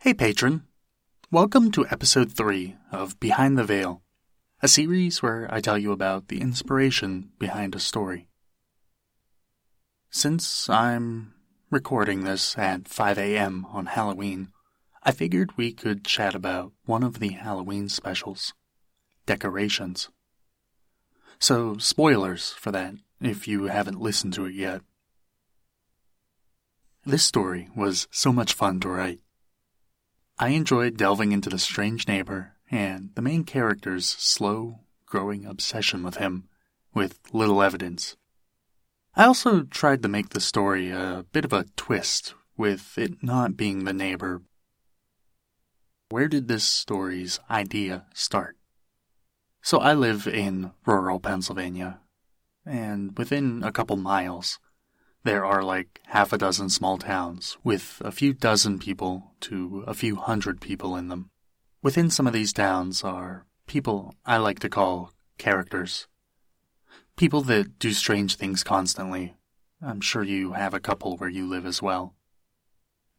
Hey, patron. Welcome to episode 3 of Behind the Veil, a series where I tell you about the inspiration behind a story. Since I'm recording this at 5 a.m. on Halloween, I figured we could chat about one of the Halloween specials decorations. So, spoilers for that if you haven't listened to it yet. This story was so much fun to write. I enjoyed delving into the strange neighbor and the main character's slow, growing obsession with him, with little evidence. I also tried to make the story a bit of a twist, with it not being the neighbor. Where did this story's idea start? So I live in rural Pennsylvania, and within a couple miles, there are like half a dozen small towns with a few dozen people to a few hundred people in them. Within some of these towns are people I like to call characters. People that do strange things constantly. I'm sure you have a couple where you live as well.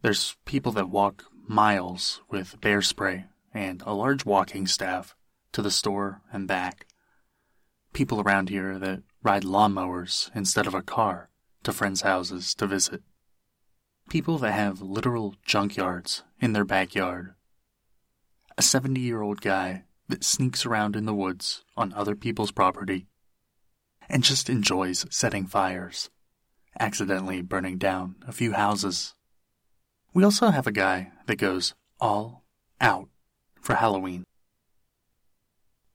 There's people that walk miles with bear spray and a large walking staff to the store and back. People around here that ride lawnmowers instead of a car to friends' houses to visit. People that have literal junkyards in their backyard. A 70 year old guy that sneaks around in the woods on other people's property and just enjoys setting fires, accidentally burning down a few houses. We also have a guy that goes all out for Halloween.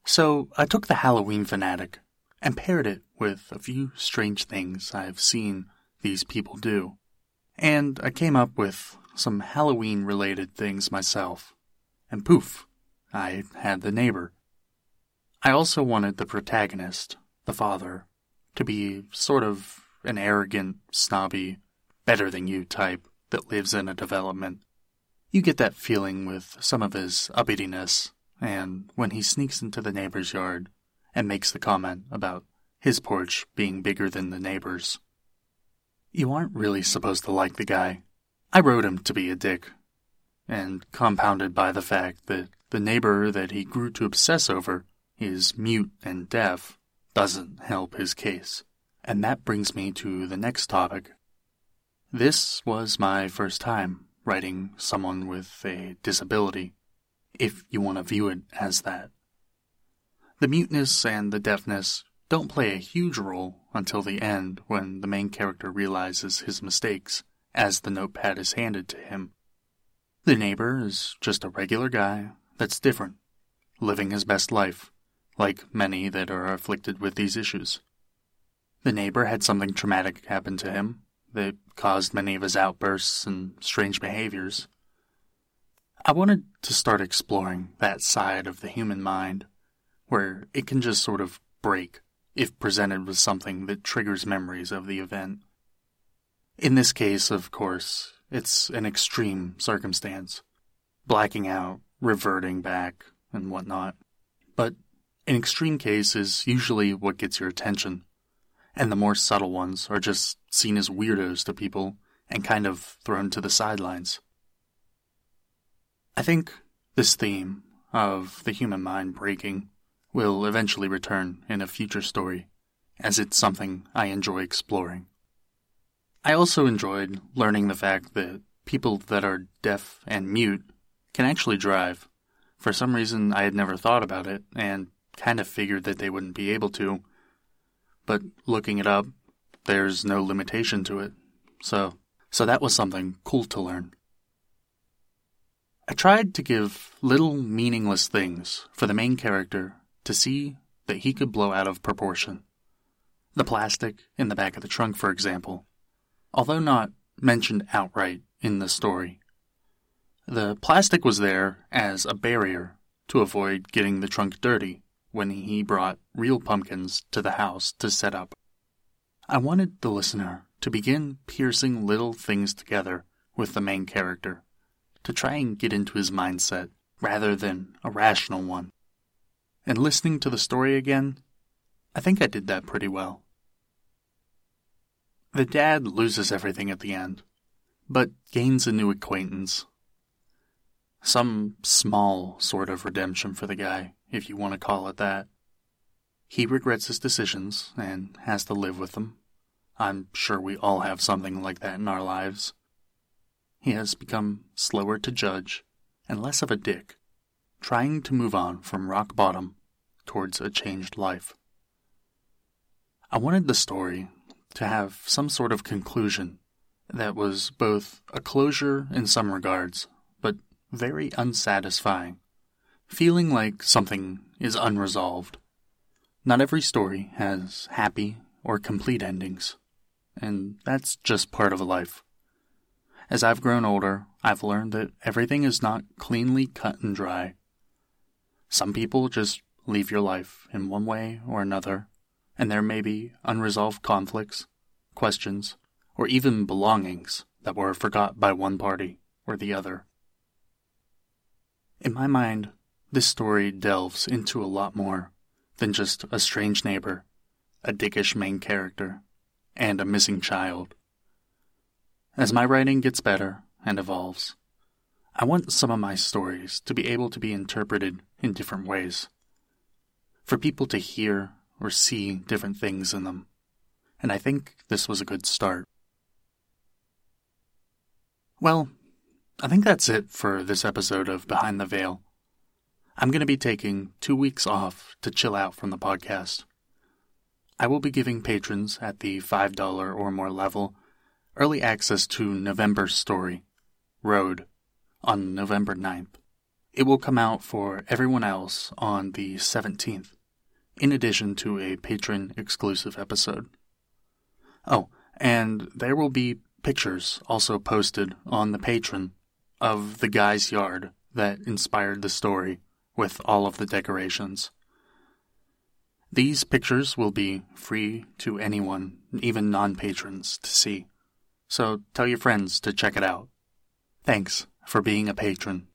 So I took the Halloween fanatic and paired it with a few strange things I've seen these people do. And I came up with some Halloween related things myself. And poof, I had the neighbor. I also wanted the protagonist, the father, to be sort of an arrogant, snobby, better than you type that lives in a development. You get that feeling with some of his uppityness, and when he sneaks into the neighbor's yard and makes the comment about his porch being bigger than the neighbor's. You aren't really supposed to like the guy. I wrote him to be a dick, and compounded by the fact that the neighbor that he grew to obsess over is mute and deaf doesn't help his case. And that brings me to the next topic. This was my first time writing someone with a disability, if you want to view it as that. The muteness and the deafness don't play a huge role until the end when the main character realizes his mistakes as the notepad is handed to him. The neighbor is just a regular guy that's different, living his best life, like many that are afflicted with these issues. The neighbor had something traumatic happen to him that caused many of his outbursts and strange behaviors. I wanted to start exploring that side of the human mind where it can just sort of break if presented with something that triggers memories of the event. In this case, of course, it's an extreme circumstance blacking out, reverting back, and whatnot. But an extreme case is usually what gets your attention, and the more subtle ones are just seen as weirdos to people and kind of thrown to the sidelines. I think this theme of the human mind breaking will eventually return in a future story, as it's something I enjoy exploring. I also enjoyed learning the fact that people that are deaf and mute can actually drive. For some reason, I had never thought about it and kind of figured that they wouldn't be able to. But looking it up, there's no limitation to it. So, so that was something cool to learn. I tried to give little meaningless things for the main character to see that he could blow out of proportion. The plastic in the back of the trunk, for example, although not mentioned outright in the story. The plastic was there as a barrier to avoid getting the trunk dirty when he brought real pumpkins to the house to set up. I wanted the listener to begin piercing little things together with the main character, to try and get into his mindset rather than a rational one. And listening to the story again, I think I did that pretty well. The dad loses everything at the end, but gains a new acquaintance. Some small sort of redemption for the guy, if you want to call it that. He regrets his decisions and has to live with them. I'm sure we all have something like that in our lives. He has become slower to judge and less of a dick, trying to move on from rock bottom towards a changed life. I wanted the story to have some sort of conclusion that was both a closure in some regards, but very unsatisfying, feeling like something is unresolved. Not every story has happy or complete endings, and that's just part of life. As I've grown older, I've learned that everything is not cleanly cut and dry. Some people just leave your life in one way or another, and there may be unresolved conflicts, questions, or even belongings that were forgot by one party or the other. In my mind, this story delves into a lot more than just a strange neighbor, a dickish main character, and a missing child. As my writing gets better and evolves, I want some of my stories to be able to be interpreted in different ways. For people to hear or see different things in them. And I think this was a good start. Well, I think that's it for this episode of Behind the Veil. I'm going to be taking two weeks off to chill out from the podcast. I will be giving patrons at the $5 or more level early access to November's story, Road, on November 9th. It will come out for everyone else on the 17th, in addition to a patron exclusive episode. Oh, and there will be pictures also posted on the Patreon of the guy's yard that inspired the story with all of the decorations. These pictures will be free to anyone, even non patrons, to see. So tell your friends to check it out. Thanks for being a patron.